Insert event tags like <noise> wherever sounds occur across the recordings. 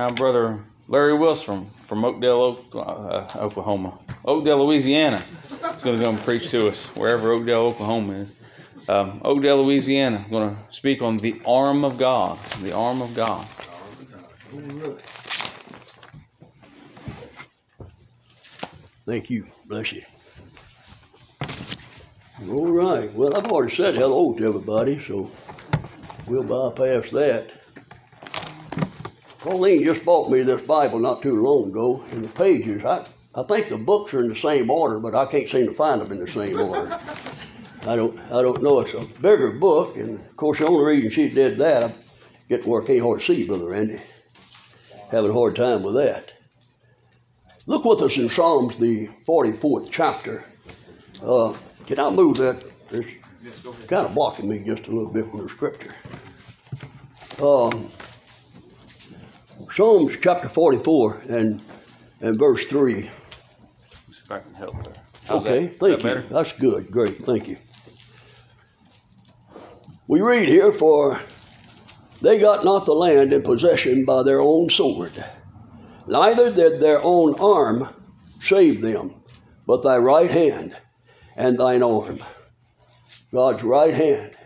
Now, brother Larry Wilson from, Oakdale, uh, Oklahoma, Oakdale, Louisiana, is going to come preach to us wherever Oakdale, Oklahoma is. Um, Oakdale, Louisiana, I'm going to speak on the arm of God. The arm of God. Thank you. Bless you. All right. Well, I've already said hello to everybody, so we'll bypass that. Pauline just bought me this Bible not too long ago, and the pages, I, I think the books are in the same order, but I can't seem to find them in the same order. I don't, I don't know. It's a bigger book, and of course, the only reason she did that, I get to work ain't hard to see, Brother Randy. Having a hard time with that. Look with us in Psalms, the 44th chapter. Uh, can I move that? It's kind of blocking me just a little bit from the scripture. Um, Psalms chapter 44 and, and verse 3. See if I can help there. How's okay, that? Thank that you. better? That's good. Great. Thank you. We read here, for they got not the land in possession by their own sword, neither did their own arm save them, but thy right hand and thine arm. God's right hand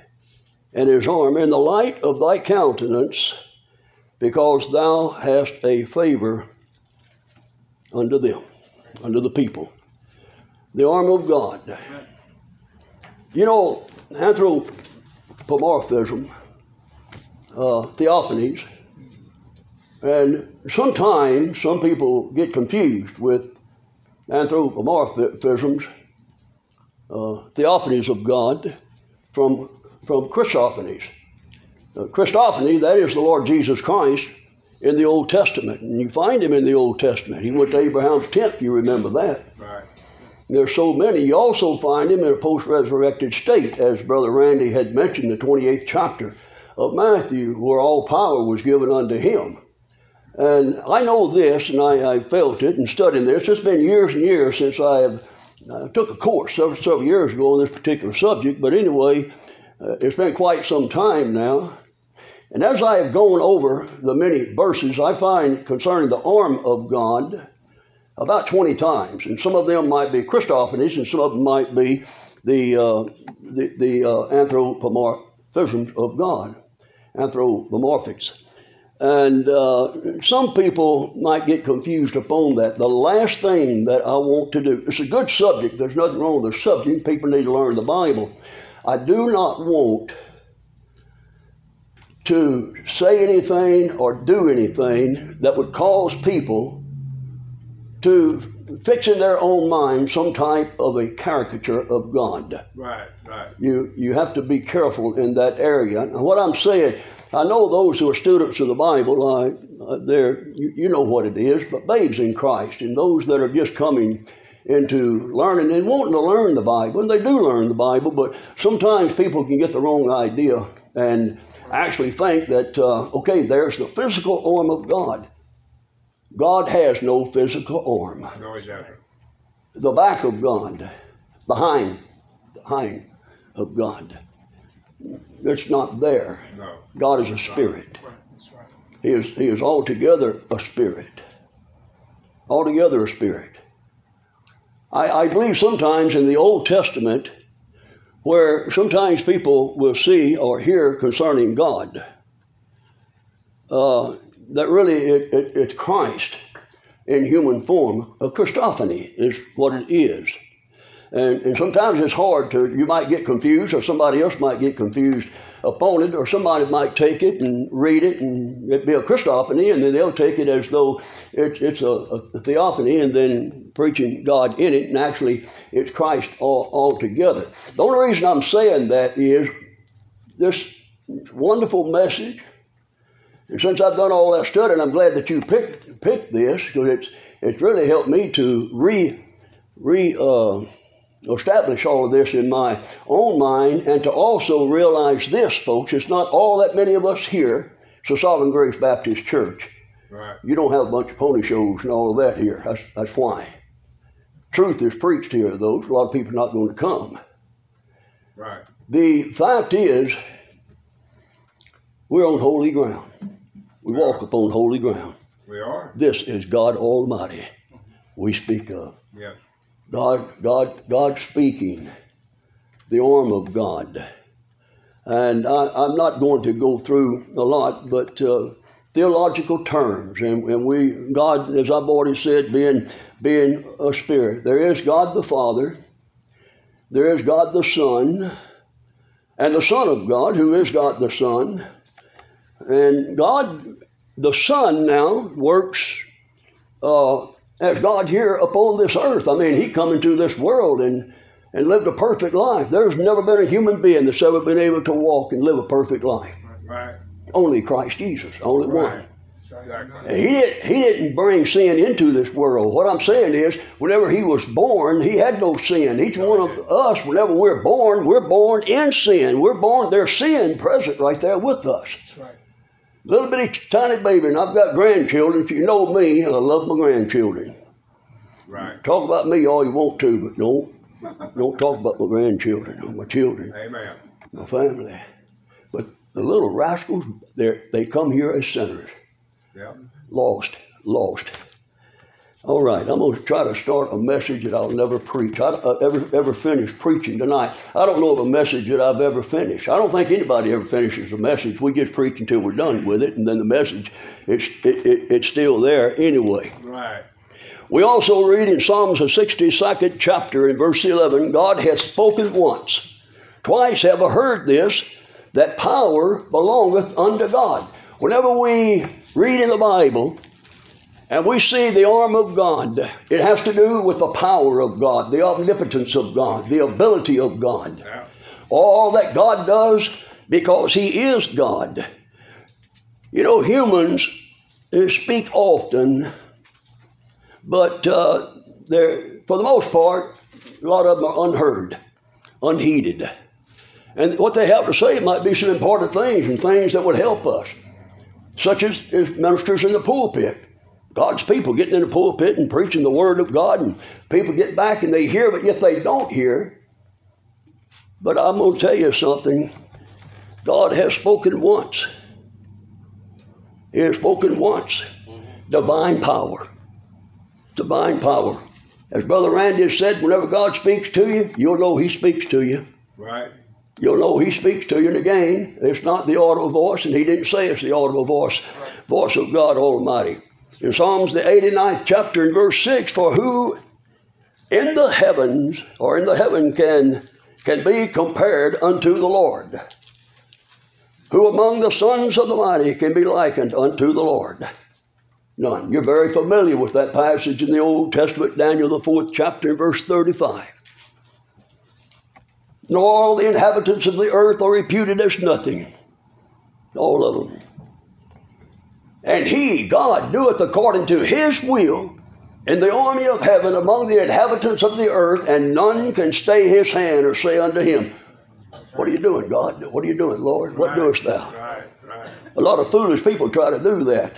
and his arm in the light of thy countenance, because thou hast a favor unto them, unto the people. The arm of God. You know, anthropomorphism, uh, theophanies, and sometimes some people get confused with anthropomorphisms, uh, theophanies of God, from, from Christophanies. Uh, Christophany, that is the Lord Jesus Christ in the Old Testament. And you find him in the Old Testament. He went to Abraham's tent, if you remember that. Right. There's so many. You also find him in a post resurrected state, as Brother Randy had mentioned, the 28th chapter of Matthew, where all power was given unto him. And I know this, and I, I felt it and studied this. It's been years and years since I have I took a course several, several years ago on this particular subject, but anyway, uh, it's been quite some time now. And as I have gone over the many verses, I find concerning the arm of God about 20 times. And some of them might be Christophanies, and some of them might be the, uh, the, the uh, anthropomorphisms of God, anthropomorphics. And uh, some people might get confused upon that. The last thing that I want to do, it's a good subject, there's nothing wrong with the subject, people need to learn the Bible. I do not want to say anything or do anything that would cause people to fix in their own mind some type of a caricature of God. Right, right. You you have to be careful in that area. And what I'm saying, I know those who are students of the Bible, I, uh, they're you, you know what it is, but babes in Christ, and those that are just coming into learning and wanting to learn the Bible, and they do learn the Bible, but sometimes people can get the wrong idea and actually think that uh, okay, there's the physical arm of God. God has no physical arm. No, he doesn't. The back of God, behind, behind of God. It's not there. No. God is a spirit. Right, that's right. He is, he is altogether a spirit. Altogether a spirit. I, I believe sometimes in the Old Testament, where sometimes people will see or hear concerning God, uh, that really it, it, it's Christ in human form. A Christophany is what it is. And, and sometimes it's hard to, you might get confused, or somebody else might get confused upon it, or somebody might take it and read it, and it be a Christophany, and then they'll take it as though it, it's a, a theophany, and then preaching God in it, and actually it's Christ all, altogether. The only reason I'm saying that is this wonderful message and since I've done all that study, and I'm glad that you picked picked this because it's it's really helped me to re re uh, establish all of this in my own mind, and to also realize this, folks. It's not all that many of us here. So Sovereign Grace Baptist Church. Right. You don't have a bunch of pony shows and all of that here. That's that's why. Truth is preached here, though. A lot of people are not going to come. Right. The fact is, we're on holy ground. We walk upon holy ground. We are. This is God Almighty we speak of. Yeah. God, God, God speaking, the arm of God. And I, am not going to go through a lot, but uh, theological terms, and, and we, God, as I've already said, being being a spirit, there is God the Father, there is God the Son, and the Son of God, who is God the Son, and God the Son now works uh, as God here upon this earth. I mean, He come into this world and and lived a perfect life. There's never been a human being that's ever been able to walk and live a perfect life. Right. Only Christ Jesus, only Right. one. Exactly. He, did, he didn't bring sin into this world. What I'm saying is, whenever he was born, he had no sin. Each one of us, whenever we're born, we're born in sin. We're born, there's sin present right there with us. That's right. Little bitty tiny baby, and I've got grandchildren. If you know me, I love my grandchildren. Right. Talk about me all you want to, but don't don't talk about my grandchildren or my children, Amen. my family. But the little rascals, they they come here as sinners. Yeah. Lost, lost. All right, I'm going to try to start a message that I'll never preach. I uh, ever ever finish preaching tonight. I don't know of a message that I've ever finished. I don't think anybody ever finishes a message. We just preach until we're done with it, and then the message it's it, it, it's still there anyway. Right. We also read in Psalms the 62nd chapter in verse 11, God hath spoken once. Twice have I heard this, that power belongeth unto God. Whenever we read in the Bible and we see the arm of God, it has to do with the power of God, the omnipotence of God, the ability of God. Yeah. All that God does because He is God. You know, humans speak often but uh, they're, for the most part, a lot of them are unheard, unheeded. And what they have to say might be some important things and things that would help us, such as, as ministers in the pulpit. God's people getting in the pulpit and preaching the Word of God, and people get back and they hear, but yet they don't hear. But I'm going to tell you something God has spoken once. He has spoken once. Divine power divine power. As Brother Randy has said, whenever God speaks to you, you'll know He speaks to you. Right. You'll know He speaks to you. And again, it's not the audible voice, and He didn't say it's the audible voice, voice of God Almighty. In Psalms, the 89th chapter, and verse 6, for who in the heavens or in the heaven can, can be compared unto the Lord? Who among the sons of the mighty can be likened unto the Lord? None. You're very familiar with that passage in the Old Testament, Daniel, the fourth chapter, verse 35. Nor all the inhabitants of the earth are reputed as nothing. All of them. And he, God, doeth according to his will in the army of heaven among the inhabitants of the earth, and none can stay his hand or say unto him, What are you doing, God? What are you doing, Lord? What Right. doest thou? Right. Right. A lot of foolish people try to do that.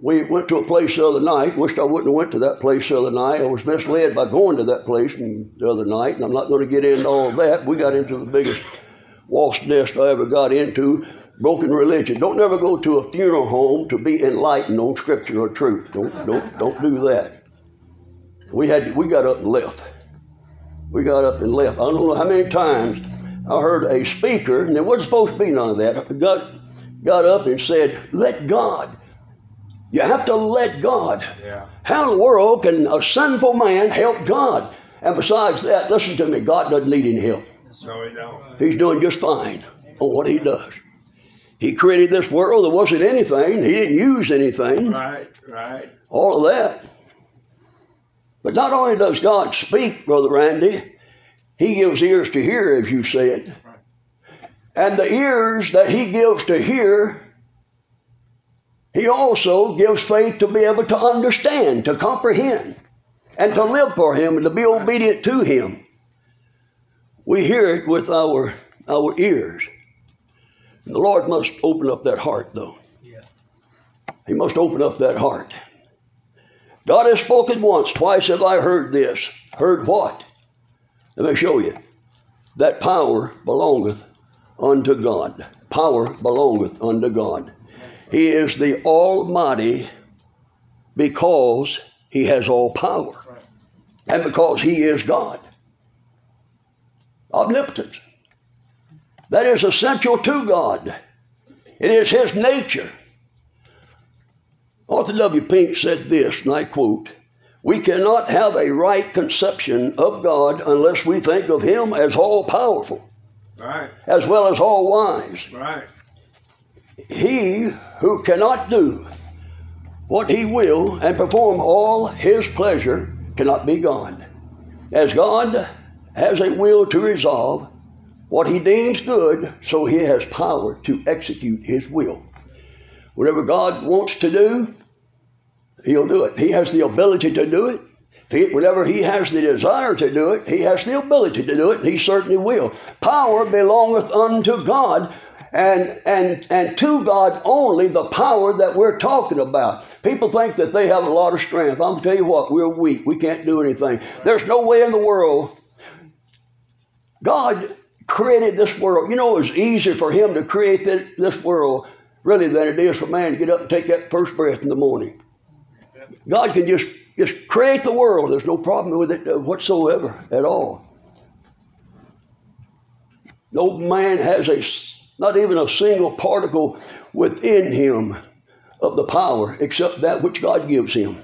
We went to a place the other night. Wished I wouldn't have went to that place the other night. I was misled by going to that place the other night, and I'm not going to get into all that. We got into the biggest wasp nest I ever got into. Broken religion. Don't never go to a funeral home to be enlightened on Scripture or truth. Don't don't don't do that. We had we got up and left. We got up and left. I don't know how many times I heard a speaker, and there wasn't supposed to be none of that. Got got up and said, "Let God." You have to let God. Yeah. How in the world can a sinful man help God? And besides that, listen to me, God doesn't need any help. No, we don't. He's doing just fine on what he does. He created this world. There wasn't anything. He didn't use anything. Right. Right. All of that. But not only does God speak, Brother Randy, He gives ears to hear, as you said. And the ears that He gives to hear, He also gives faith to be able to understand, to comprehend, and to live for Him and to be obedient to Him. We hear it with our, our ears. The Lord must open up that heart, though. Yeah. He must open up that heart. God has spoken once, twice have I heard this. Heard what? Let me show you. That power belongeth unto God. Power belongeth unto God. He is the Almighty because He has all power and because He is God. Omnipotence. That is essential to God. It is His nature. Arthur W. Pink said this, and I quote We cannot have a right conception of God unless we think of Him as all powerful, Right. as well as all wise. Right. He who cannot do what he will and perform all his pleasure cannot be God. As God has a will to resolve what he deems good, so he has power to execute his will. Whatever God wants to do, he'll do it. He has the ability to do it. He, whenever he has the desire to do it, he has the ability to do it, and he certainly will. Power belongeth unto God, and and and to God only the power that we're talking about. People think that they have a lot of strength. I'm gonna tell you what, we're weak. We can't do anything. There's no way in the world. God created this world. You know, it was easier for Him to create this world really than it is for man to get up and take that first breath in the morning. God can just just create the world. There's no problem with it uh, whatsoever at all. No man has a, not even a single particle within him of the power except that which God gives him.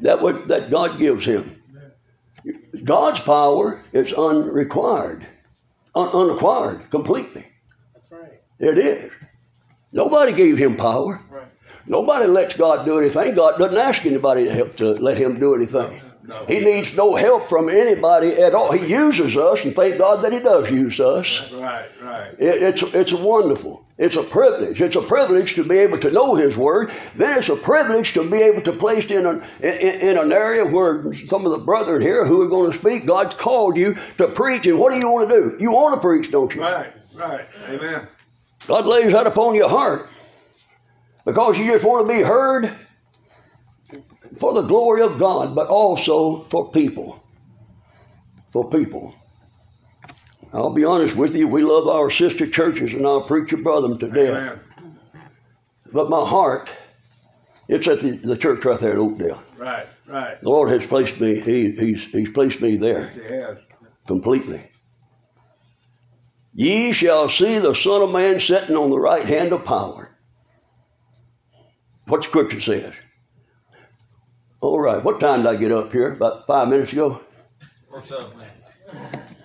That what that God gives him. God's power is unrequired, un- unacquired completely. That's right. It is. Nobody gave him power. Right. Nobody lets God do anything. God doesn't ask anybody to help to let him do anything. No. He needs no help from anybody at all. He uses us, and thank God that He does use us. Right. Right. It, it's it's wonderful. It's a privilege. It's a privilege to be able to know His Word. Then it's a privilege to be able to place in an in, in an area where some of the brethren here who are going to speak. God's called you to preach, and what do you want to do? You want to preach, don't you? Right. Right. Amen. God lays that upon your heart because you just want to be heard for the glory of God, but also for people. For people. I'll be honest with you, we love our sister churches and our preacher brother to death. Amen. But my heart, it's at the, the church right there at Oakdale. Right. Right. The Lord has placed me, he, he's, he's placed me there he has. completely. Ye shall see the Son of Man sitting on the right hand of power. What Scripture says. All right, what time did I get up here? About five minutes ago? Or so.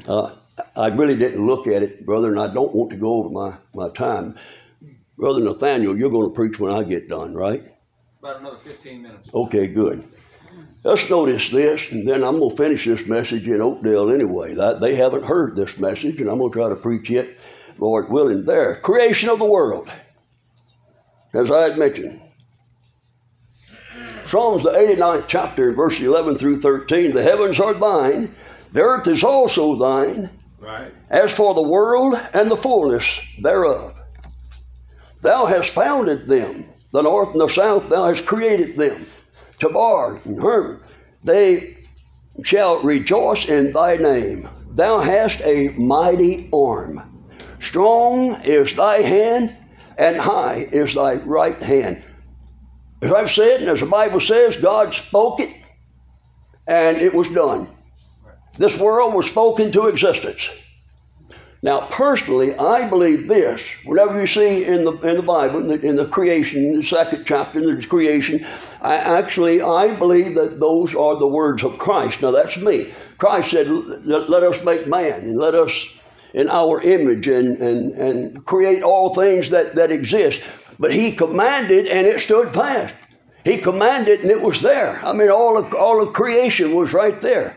Uh, I really didn't look at it, brother, and I don't want to go over my, my time. Brother Nathaniel, you're going to preach when I get done, right? About another 15 minutes. Okay, good. Let's notice this, and then I'm going to finish this message in Oakdale anyway. They haven't heard this message, and I'm going to try to preach it, Lord willing, there. Creation of the world, as I had mentioned. Psalms, the 89th chapter, verse 11 through 13. The heavens are thine, the earth is also thine, Right. as for the world and the fullness thereof. Thou hast founded them, the north and the south, thou hast created them. Tabor and Hermon, they shall rejoice in thy name. Thou hast a mighty arm. Strong is thy hand, and high is thy right hand. As I've said, and as the Bible says, God spoke it, and it was done. This world was spoken to existence. Now, personally, I believe this. Whenever you see in the in the Bible, in the, in the creation, in the second chapter, in the creation, I actually I believe that those are the words of Christ. Now, that's me. Christ said, "Let, let us make man, and let us in our image, and and and create all things that that exist." But He commanded, and it stood fast. He commanded, and it was there. I mean, all of all of creation was right there.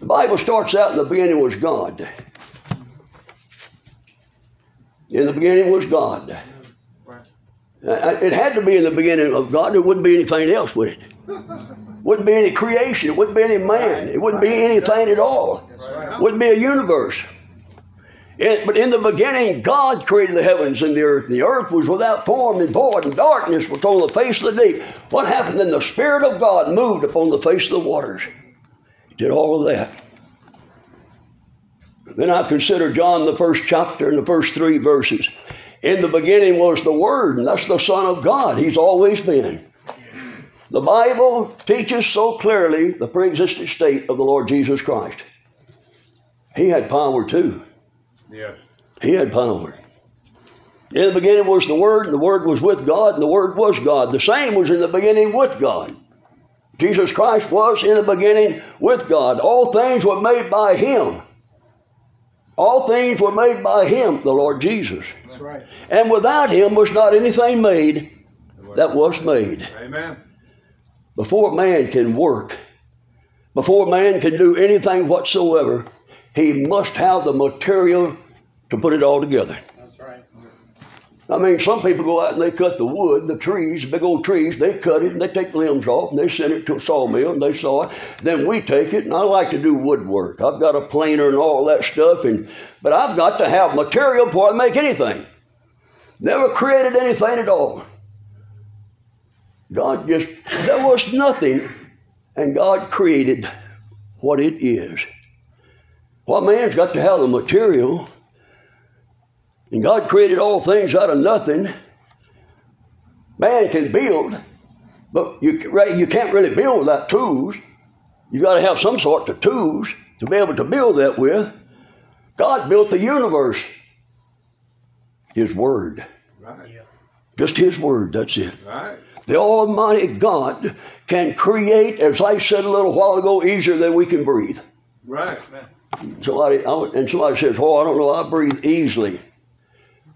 The Bible starts out in the beginning was God. In the beginning was God. Uh, It had to be in the beginning of God. There wouldn't be anything else would it. Wouldn't be any creation. It wouldn't be any man. It wouldn't be anything at all. Wouldn't be a universe. It- but in the beginning, God created the heavens and the earth. The earth was without form and void, and darkness was on the face of the deep. What happened? Then the Spirit of God moved upon the face of the waters. He did all of that. Then I consider John, the first chapter and the first three verses. In the beginning was the Word, and that's the Son of God. He's always been. The Bible teaches so clearly the pre existent state of the Lord Jesus Christ. He had power too. Yes. He had power. In the beginning was the Word, and the Word was with God, and the Word was God. The same was in the beginning with God. Jesus Christ was in the beginning with God. All things were made by Him. All things were made by Him, the Lord Jesus. That's right. And without Him was not anything made that was made. Amen. Before man can work, before man can do anything whatsoever, he must have the material to put it all together. That's right. I mean, some people go out and they cut the wood, the trees, big old trees, they cut it and they take the limbs off and they send it to a sawmill and they saw it. Then we take it, and I like to do woodwork. I've got a planer and all that stuff, and but I've got to have material before I make anything. Never created anything at all. God just, there was nothing, and God created what it is. What man's got to have the material, and God created all things out of nothing. Man can build, but you, you can't really build without tools. You've got to have some sort of tools to be able to build that with. God built the universe. His Word. Right. Just His Word, that's it. Right. The Almighty God can create, as I said a little while ago, easier than we can breathe. Right. Somebody I, and somebody says, "Oh, I don't know, I breathe easily."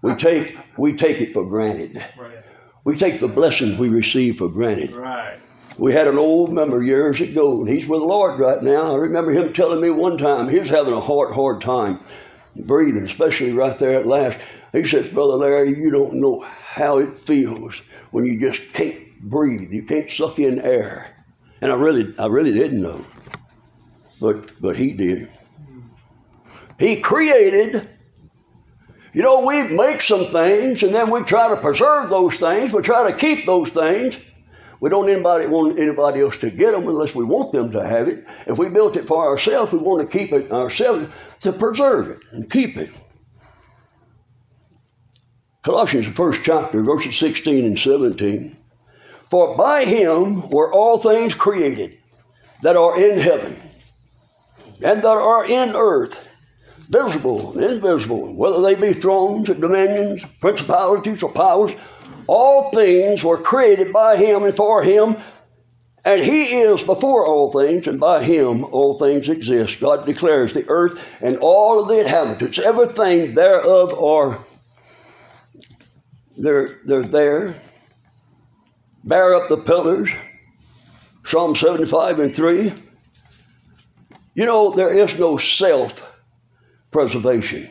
We take we take it for granted. Right. We take the blessings we receive for granted. Right. We had an old member years ago, and he's with the Lord right now. I remember him telling me one time he was having a hard, hard time breathing, especially right there at last. He said, Brother Larry, you don't know how it feels when you just can't breathe. You can't suck in air. And I really, I really didn't know. But but he did. He created you know, we make some things and then we try to preserve those things. We try to keep those things. We don't anybody want anybody else to get them unless we want them to have it. If we built it for ourselves, we want to keep it ourselves to preserve it and keep it. Colossians, the first chapter, verses 16 and 17. For by him were all things created that are in heaven and that are in earth, visible invisible, whether they be thrones dominions, principalities or powers. All things were created by him and for him, and he is before all things, and by him all things exist. God declares the earth and all of the inhabitants, everything thereof are they're, they're there. Bear up the pillars. Psalm 75 and 3. You know, there is no self preservation.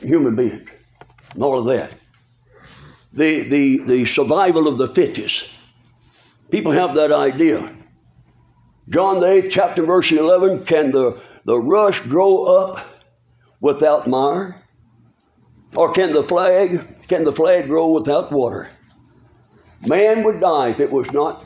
Human beings, and all of that. The, the, the survival of the fittest. People have that idea. John the 8th chapter, verse 11 Can the, the rush grow up without mire? Or can the flag can the flag grow without water? Man would die if it was not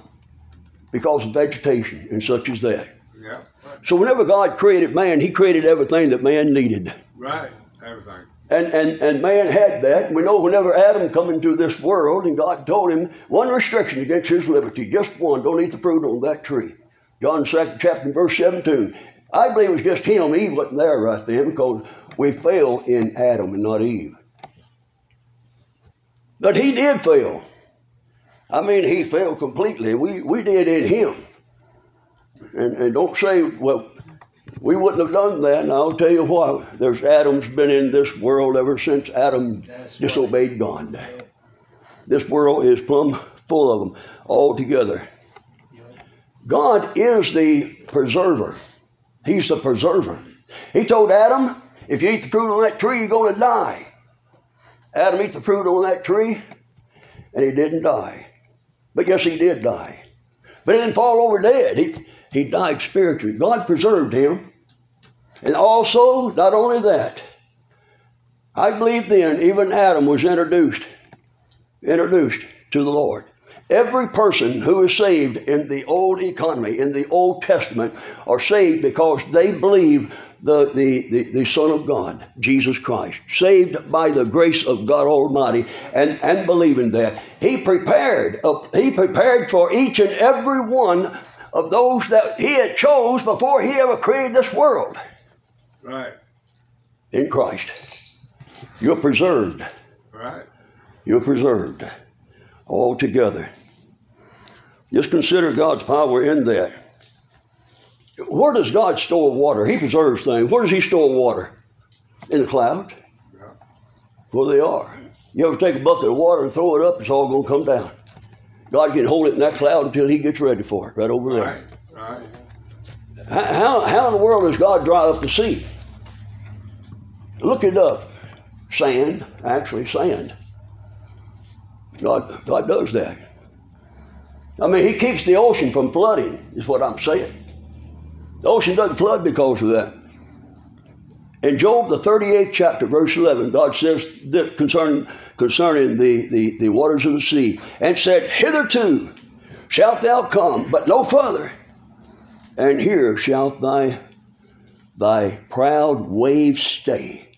because of vegetation and such as that. Yeah. So whenever God created man, he created everything that man needed. Right. Everything. And, and, and man had that. We know whenever Adam come into this world and God told him one restriction against his liberty, just one, don't eat the fruit on that tree. John 2nd chapter verse 17. I believe it was just him. Eve wasn't there right then because we fail in Adam and not Eve. But he did fail. I mean, he failed completely. We, we did in him. And, and don't say, well, we wouldn't have done that. And I'll tell you what, there's Adam's been in this world ever since Adam That's disobeyed God. This world is plumb full of them altogether. God is the preserver. He's the preserver. He told Adam, if you eat the fruit on that tree, you're going to die. Adam ate the fruit on that tree, and he didn't die. But yes, he did die. But he didn't fall over dead. He, he died spiritually. God preserved him. And also, not only that, I believe then even Adam was introduced, introduced to the Lord. Every person who is saved in the old economy, in the Old Testament, are saved because they believe the, the, the, the Son of God, Jesus Christ, saved by the grace of God Almighty, and, and believing that, He prepared, uh, He prepared for each and every one of those that He had chose before He ever created this world Right. in Christ. You're preserved. Right. You're preserved altogether. Just consider God's power in that. Where does God store water? He preserves things. Where does He store water? In the clouds. Yeah. Where they are. You ever take a bucket of water and throw it up, it's all going to come down. God can hold it in that cloud until He gets ready for it, right over there. Right. Right. How, how, how in the world does God dry up the sea? Look it up. Sand, actually, sand. God, God does that. I mean, He keeps the ocean from flooding, is what I'm saying. The ocean doesn't flood because of that. In Job, the 38th chapter, verse 11, God says that concerning, concerning the, the, the waters of the sea, and said, Hitherto shalt thou come, but no further, and here shalt thy, thy proud waves stay.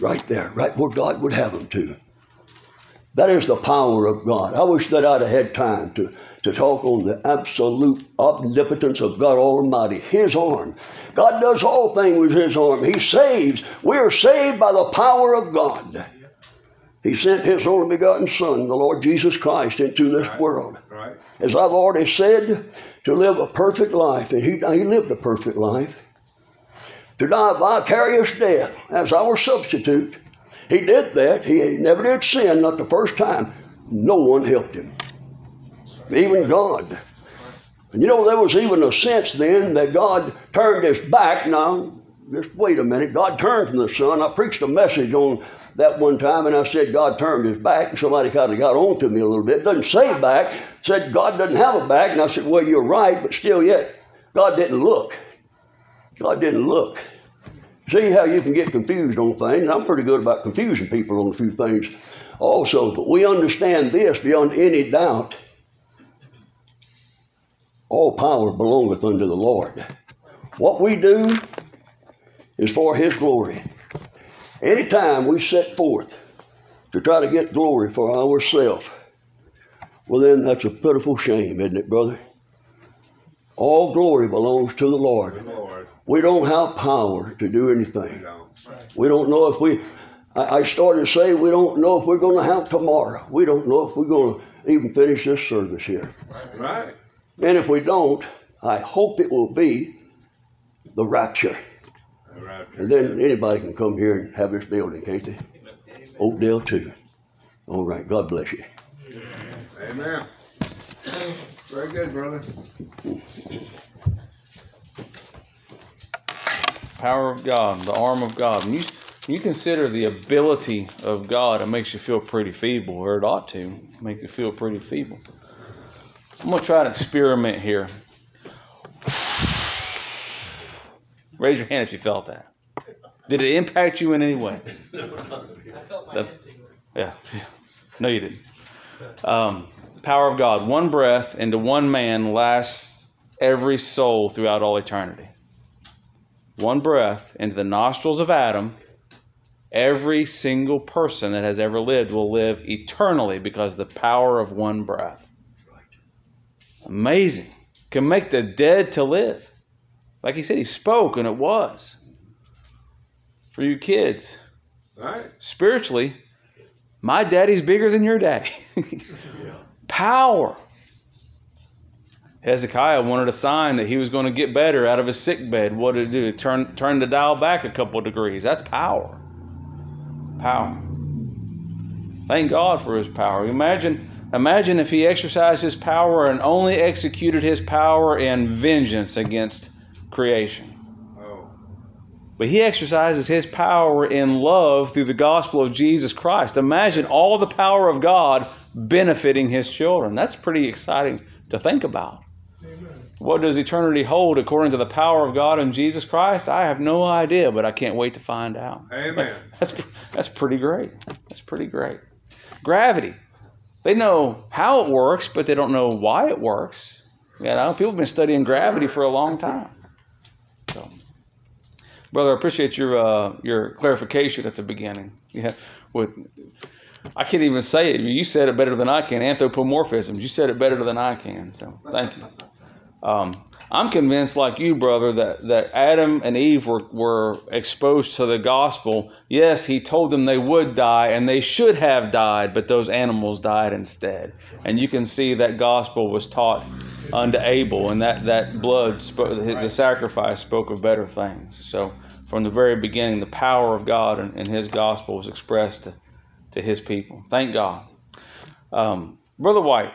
Right there, right where God would have them to. That is the power of God. I wish that I'd have had time to, to talk on the absolute omnipotence of God Almighty, His arm. God does all things with His arm. He saves. We are saved by the power of God. He sent His only begotten Son, the Lord Jesus Christ, into this Right. world. Right. As I've already said, to live a perfect life. And He, he lived a perfect life. To die a vicarious death as our substitute. He did that. He never did sin, not the first time. No one helped him, even God. And you know, there was even a sense then that God turned his back. Now, just wait a minute. God turned from the Son. I preached a message on that one time, and I said God turned his back, and somebody kind of got on to me a little bit. Doesn't say back. Said God doesn't have a back, and I said, well, you're right, but still yet, God didn't look. God didn't look. See how you can get confused on things. I'm pretty good about confusing people on a few things also, but we understand this beyond any doubt. All power belongeth unto the Lord. What we do is for His glory. Anytime we set forth to try to get glory for ourselves, well, then that's a pitiful shame, isn't it, brother? All glory belongs to the Lord. Lord. We don't have power to do anything. We don't know if we, I I started to say, we don't know if we're going to have tomorrow. We don't know if we're going to even finish this service here. Right. And if we don't, I hope it will be the rapture. And then anybody can come here and have this building, can't they? Oakdale too. All right. God bless you. Amen. Very good, brother. Power of God, the arm of God. When you, when you consider the ability of God, it makes you feel pretty feeble, or it ought to make you feel pretty feeble. I'm going to try an experiment here. Raise your hand if you felt that. Did it impact you in any way? <laughs> i felt The- yeah. No, you didn't. Um, power of God. One breath into one man lasts every soul throughout all eternity. One breath into the nostrils of Adam, every single person that has ever lived will live eternally because of the power of one breath. Amazing. Can make the dead to live. Like he said, he spoke and it was. For you kids, Right. spiritually, my daddy's bigger than your daddy. <laughs> Power. Hezekiah wanted a sign that he was going to get better out of his sick bed. What did it do? Turn turn the dial back a couple degrees. That's power. Power. Thank God for his power. Imagine imagine if he exercised his power and only executed his power in vengeance against creation. Oh. But he exercises his power in love through the gospel of Jesus Christ. Imagine all the power of God benefiting his children. That's pretty exciting to think about. What does eternity hold according to the power of God in Jesus Christ? I have no idea, but I can't wait to find out. Amen. <laughs> That's that's pretty great. That's pretty great. Gravity. They know how it works, but they don't know why it works. You know, people have been studying gravity for a long time. So, brother. I appreciate your uh, your clarification at the beginning. Yeah, with I can't even say it. You said it better than I can. Anthropomorphisms. You said it better than I can. So thank you. Um, I'm convinced, like you, brother, that, that Adam and Eve were, were exposed to the gospel. Yes, he told them they would die, and they should have died, but those animals died instead. And you can see that gospel was taught unto Abel, and that, that blood, the sacrifice spoke of better things. So from the very beginning, the power of God and, and his gospel was expressed to his people. Thank God. Um, Brother White,